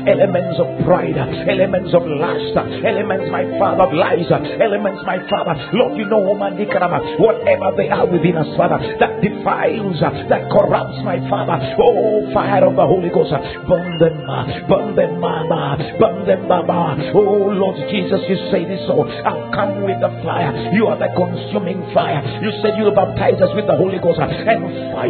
elements of pride, elements of lust, elements, my Father, of lies, elements, my Father. Lord, you know, whatever they are within us, Father, that defiles, that corrupts, my Father. Oh, fire of the Holy Ghost. Burn them, burn them, mama. Burn them, mama. Oh, Lord Jesus, you say this so. I've come with the fire. You are the consuming fire. You said you baptize us with the Holy Ghost and fire.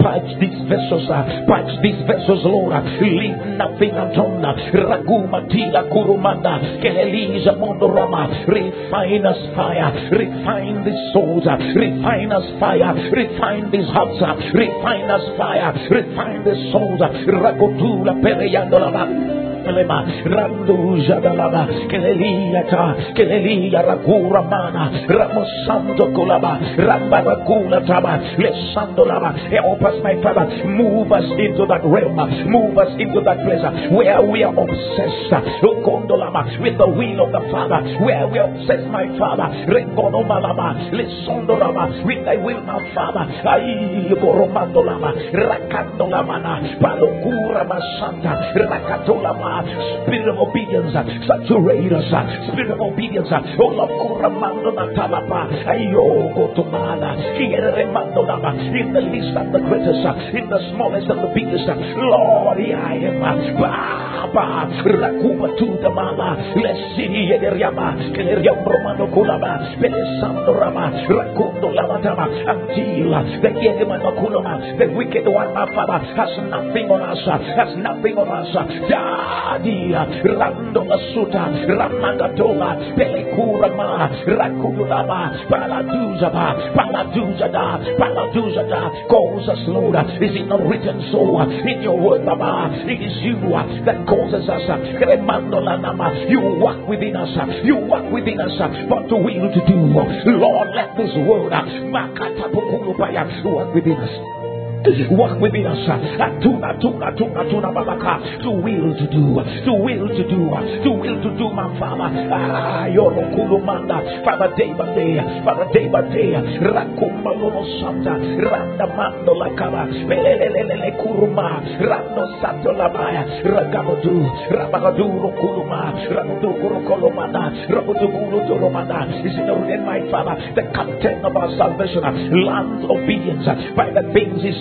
Purge these vessels, ah. purge these vessels, Lord. Ah. Leave nothing undone. Raguma tila kurumanda. Keleliza mondorama. Refine us fire, refine these souls, refine us fire, refine these hearts, refine us fire, refine the souls. Rakotula pereyandolaba. Lema Randu Jadalaba. Keleliata Kelelia Rakura Mana. Ramosando Kulaba Ramba Rakula Taba. Lesandolaba. Help us my Father. Move us into that realm. Move us into that place where we are obsessed. Ukondolama with the will of the Father. Where we are obsessed my Father. Rengonomalama Lesondolama with thy will my Father. Ayyoromandolama Rakandolama Palokura Masanta Rakatolama. Spirit of obedience, saturate us. Spirit of obedience, oh Lord, Kuramando Natalapa, Ayoko Tumana, Kieremando Nama, in the least and the greatest, in the smallest and the biggest, Lord, I am. Raba, Rakuba Tuda Mama, Lesini Yederiama, Keleriam Romano Kulama, Pelesando Rama, Rakundo Lamatama, until the Yedemano Kulama, the wicked one, my father, has nothing on us, has nothing on us. Daddy, Rando Masuta, Ramangatoma, Pelekurama, Rakulama, Paladuzaba, Paladuzada, Paladuzada, calls us, Lord. Is it not written so in your word, Baba? It is you that causes us, you walk within us, you walk within us, Uh, but to will to do. More. Lord, let this word uh, work within us. Walk within us. Tuna, tuna, tuna, tuna, babaka. To will to do. To will to do. To will to do, my Father. Ah, yoro kulumanda. Father, day by day. Father, day by day. Rakumba lono santa. Randa mando la kaba. Melelelele kuruma. Rando sato la baya. Ragabadu. Rabagadu rokuluma. Rabudu kurokolomanda. Rabudu kurotolomanda. Is it not my Father? The content of our salvation. Land obedience. By the things he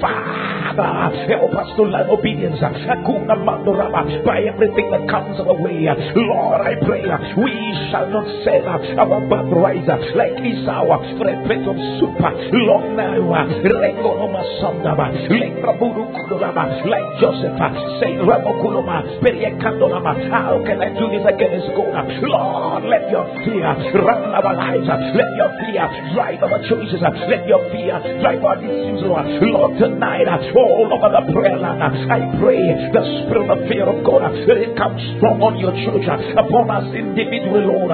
Father, help us to learn obedience. By everything that comes our way. Lord, I pray we shall not sell our birthright like Esau for a bit of soup. Lord, now, like Joseph, say how can I do this against God? Lord, let your fear run our lives. Let your fear drive our choices. Let your fear drive our decisions, Lord. Lord, tonight, uh, oh, all over the prayer line, uh, I pray the spirit of fear of God, uh, let it come strong on your church, upon us individually, Lord.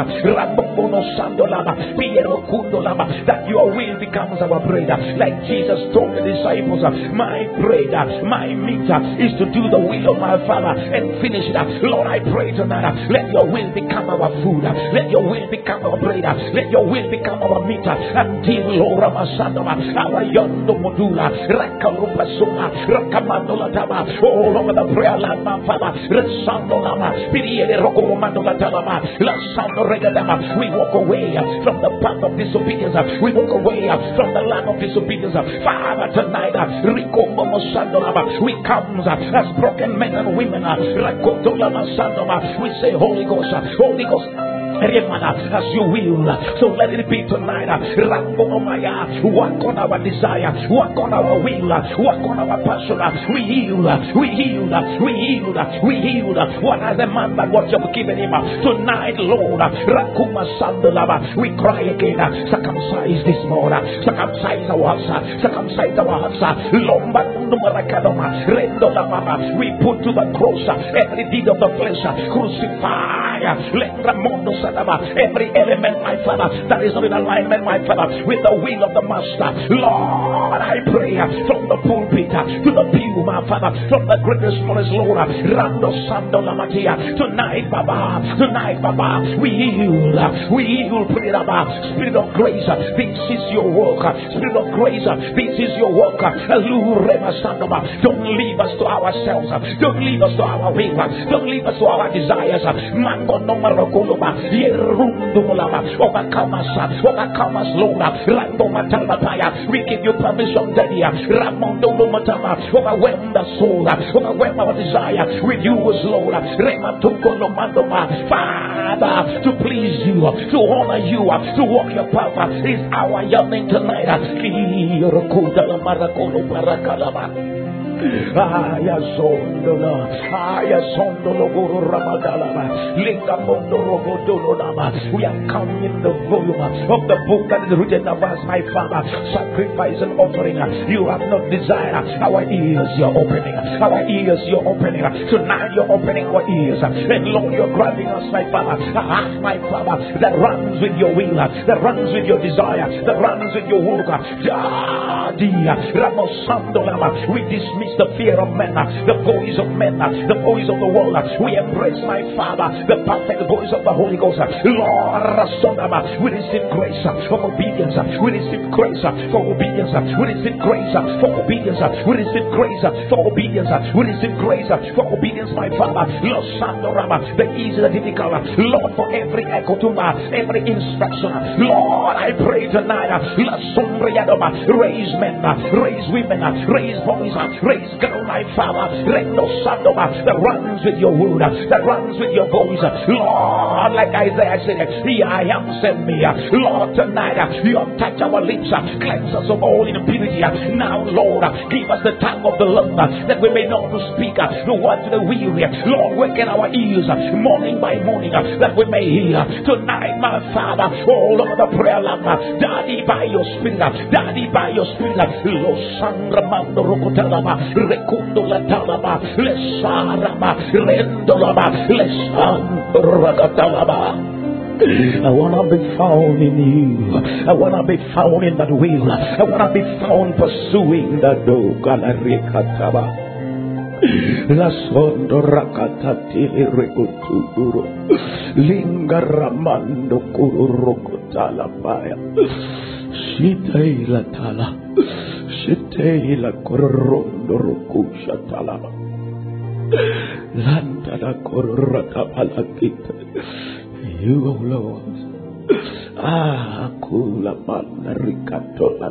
That your will becomes our bread. Like Jesus told the disciples, my bread, my meat is to do the will of my Father and finish it. Lord, I pray tonight, let your will become our food. Let your will become our bread. Let your will become our meat. Until Lord, our yondo modula, Rakalupa Suma, Rakamandola Tama, all over the prayer land, my Father, Resando Lama, Piriere Rokomandola Talama, Lasando Regadama. We walk away from the path of disobedience, we walk away from the land of disobedience. Father, tonight, Rico Momosandolama, we come as broken men and women, Rakotolama Sandoma, we say, Holy Ghost, Holy Ghost as you will. So let it be tonight. Oh work on our desire, work on our will, work on our passion. We yield, we yield, we yield, we yield. What has the man that what you've given him tonight, Lord? Rakuma Sandalaba. We cry again, circumcise this morning, circumcise our hearts, circumcise our hearts. Lomba Numarakadoma, Rendolama. We put to the cross every deed of the flesh, crucify. Every element, my Father, that is not in alignment, my Father, with the will of the Master. Lord, I pray uh, from the pulpit uh, to the pew, my Father, from the greatest, smallest Lord, uh, Rando Sando Lamatia. Tonight, Baba, tonight, Baba, we yield, we yield, Spirit of grace, this is your work, Spirit of grace, this is your work. Don't leave us to ourselves, don't leave us to our will, don't leave us to our desires. Mango no Overcome us, overcome us, Lord. We give you permission, Daddy. Ramondo Matama, overwhelm the soul, overwhelm our desire with you as Lord. Father, to please you, to honor you, to walk your path is our yearning tonight. Aya sondolo, aya sondolo guru linga mondo rogodolo nama. We are come in the volume of the book that is written us, my Father. Sacrifice and offering. You have not desired our ears. You're opening our ears. You're opening tonight. You're opening our ears, and Lord, you're grabbing us, my Father. A my Father, that runs with your will, that runs with your desire, that runs with your work. Ah, Daddy, we dismiss the fear of men, the voice of men, the voice of the world. We embrace, my Father, the perfect voice of the Holy Ghost. Lord, we receive grace for obedience. We receive grace for obedience. We receive grace for obedience. We receive grace for obedience. We receive grace for obedience, my Father. Lord, Sandorama, the easy, the difficult. Lord, for every echo to my every instruction. Lord, I pray tonight. Raise men, raise women, raise boys, raise God, my Father. Rendo Sandoma that runs with your word, that runs with your voice. Lord, like Isaiah said, Here I am, send me. Lord, tonight you have touched our lips, cleanse us of all impurity. Now, Lord, give us the tongue of the learned that we may know to speak the words of the weary. Lord, waken our ears morning by morning that we may hear. Tonight, my Father, oh, all over the prayer line, Daddy, by your spirit, Daddy, by your spirit, Lo Sandra I want to be found in you. I want to be found in that will. I want to be found pursuing that door. Sondo rakatati rekutuduro. Lingaramando kururokotala baya. Tala. You, Lord. Ah, kula mana rikato la.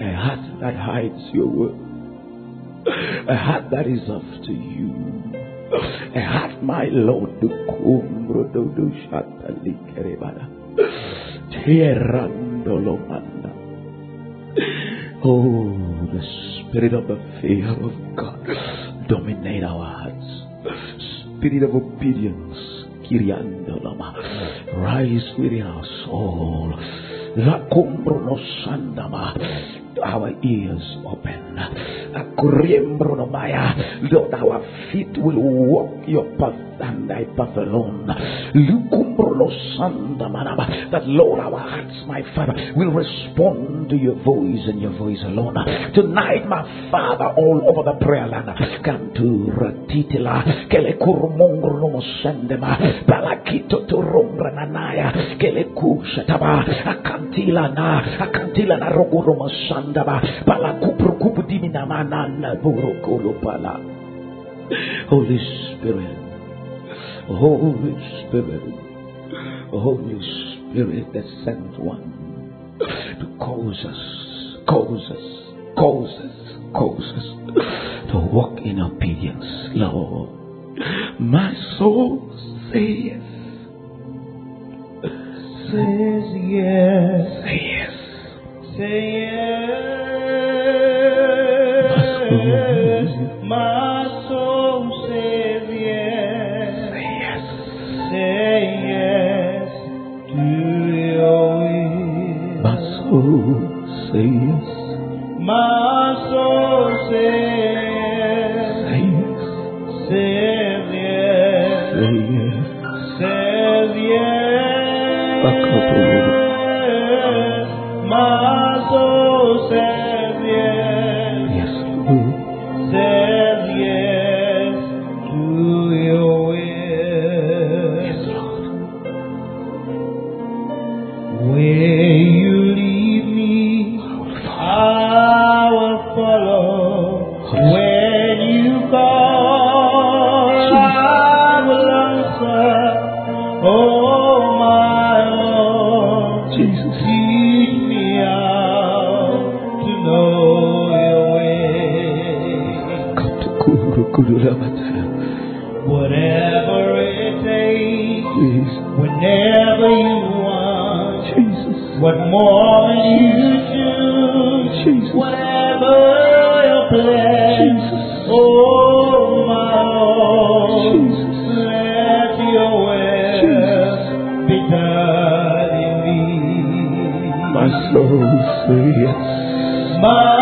A heart that hides your word. A heart that is after you. A heart, my Lord, to kumbro do do shata likerebana. Tierrandolo manda. Oh, the spirit of the fear of God dominate our hearts spirit of obedience, Kiriandolama, rise within our soul. Lakumbrono sandama, our ears open. Lord, our feet will walk your path and thy path alone. That Lord, our hearts, my Father, will respond to your voice and your voice alone. Tonight, my Father, all over the prayer land, come to ratitila, kele kurmongro no sendema, balakito to rombra nanaya, kele kushataba, akantila na, akantila na rogoro masandaba, balakupru kupudimina manana burukulu pala. Holy Spirit, Holy Spirit, Holy Spirit that sends one to cause us, cause us, cause us, cause us to walk in obedience, Lord. My soul says. Says yes. Say yes. Say yes. soul. My soul says yes. Say yes. Say yes. My soul says, Whatever it takes, Please. whenever you want. Jesus. What more you choose, Jesus. whatever your plan. Jesus. Oh, my Lord, Jesus. let your will Jesus. be done in me. My soul say yes. My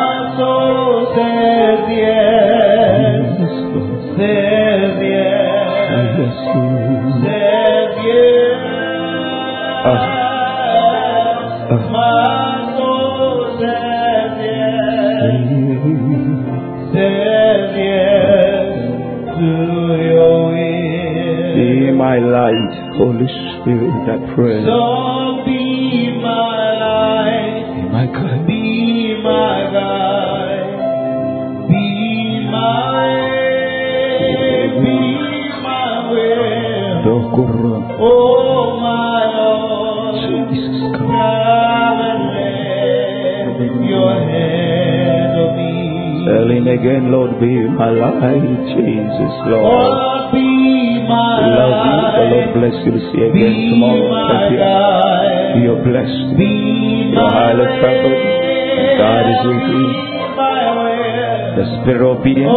Spirit, I pray. So be my light, Be my God. be my guide, be my be my will. Oh my Lord, Jesus, come. come and lay your hand on Tell him again, Lord, be my light, Jesus, Lord. Lord, The Lord light. bless you. See again tomorrow. Thank you. You're blessed. You're highly favored. God is with you. The spirit of obedience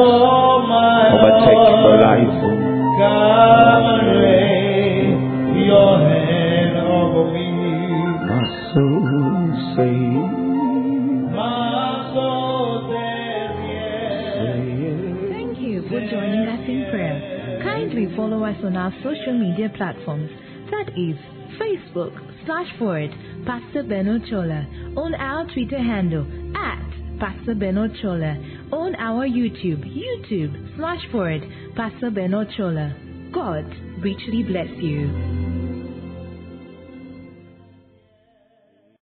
platforms. That is Facebook slash forward Pastor Beno Chola, on our Twitter handle at Pastor Beno Chola, on our YouTube, YouTube slash forward Pastor Beno Chola. God richly bless you.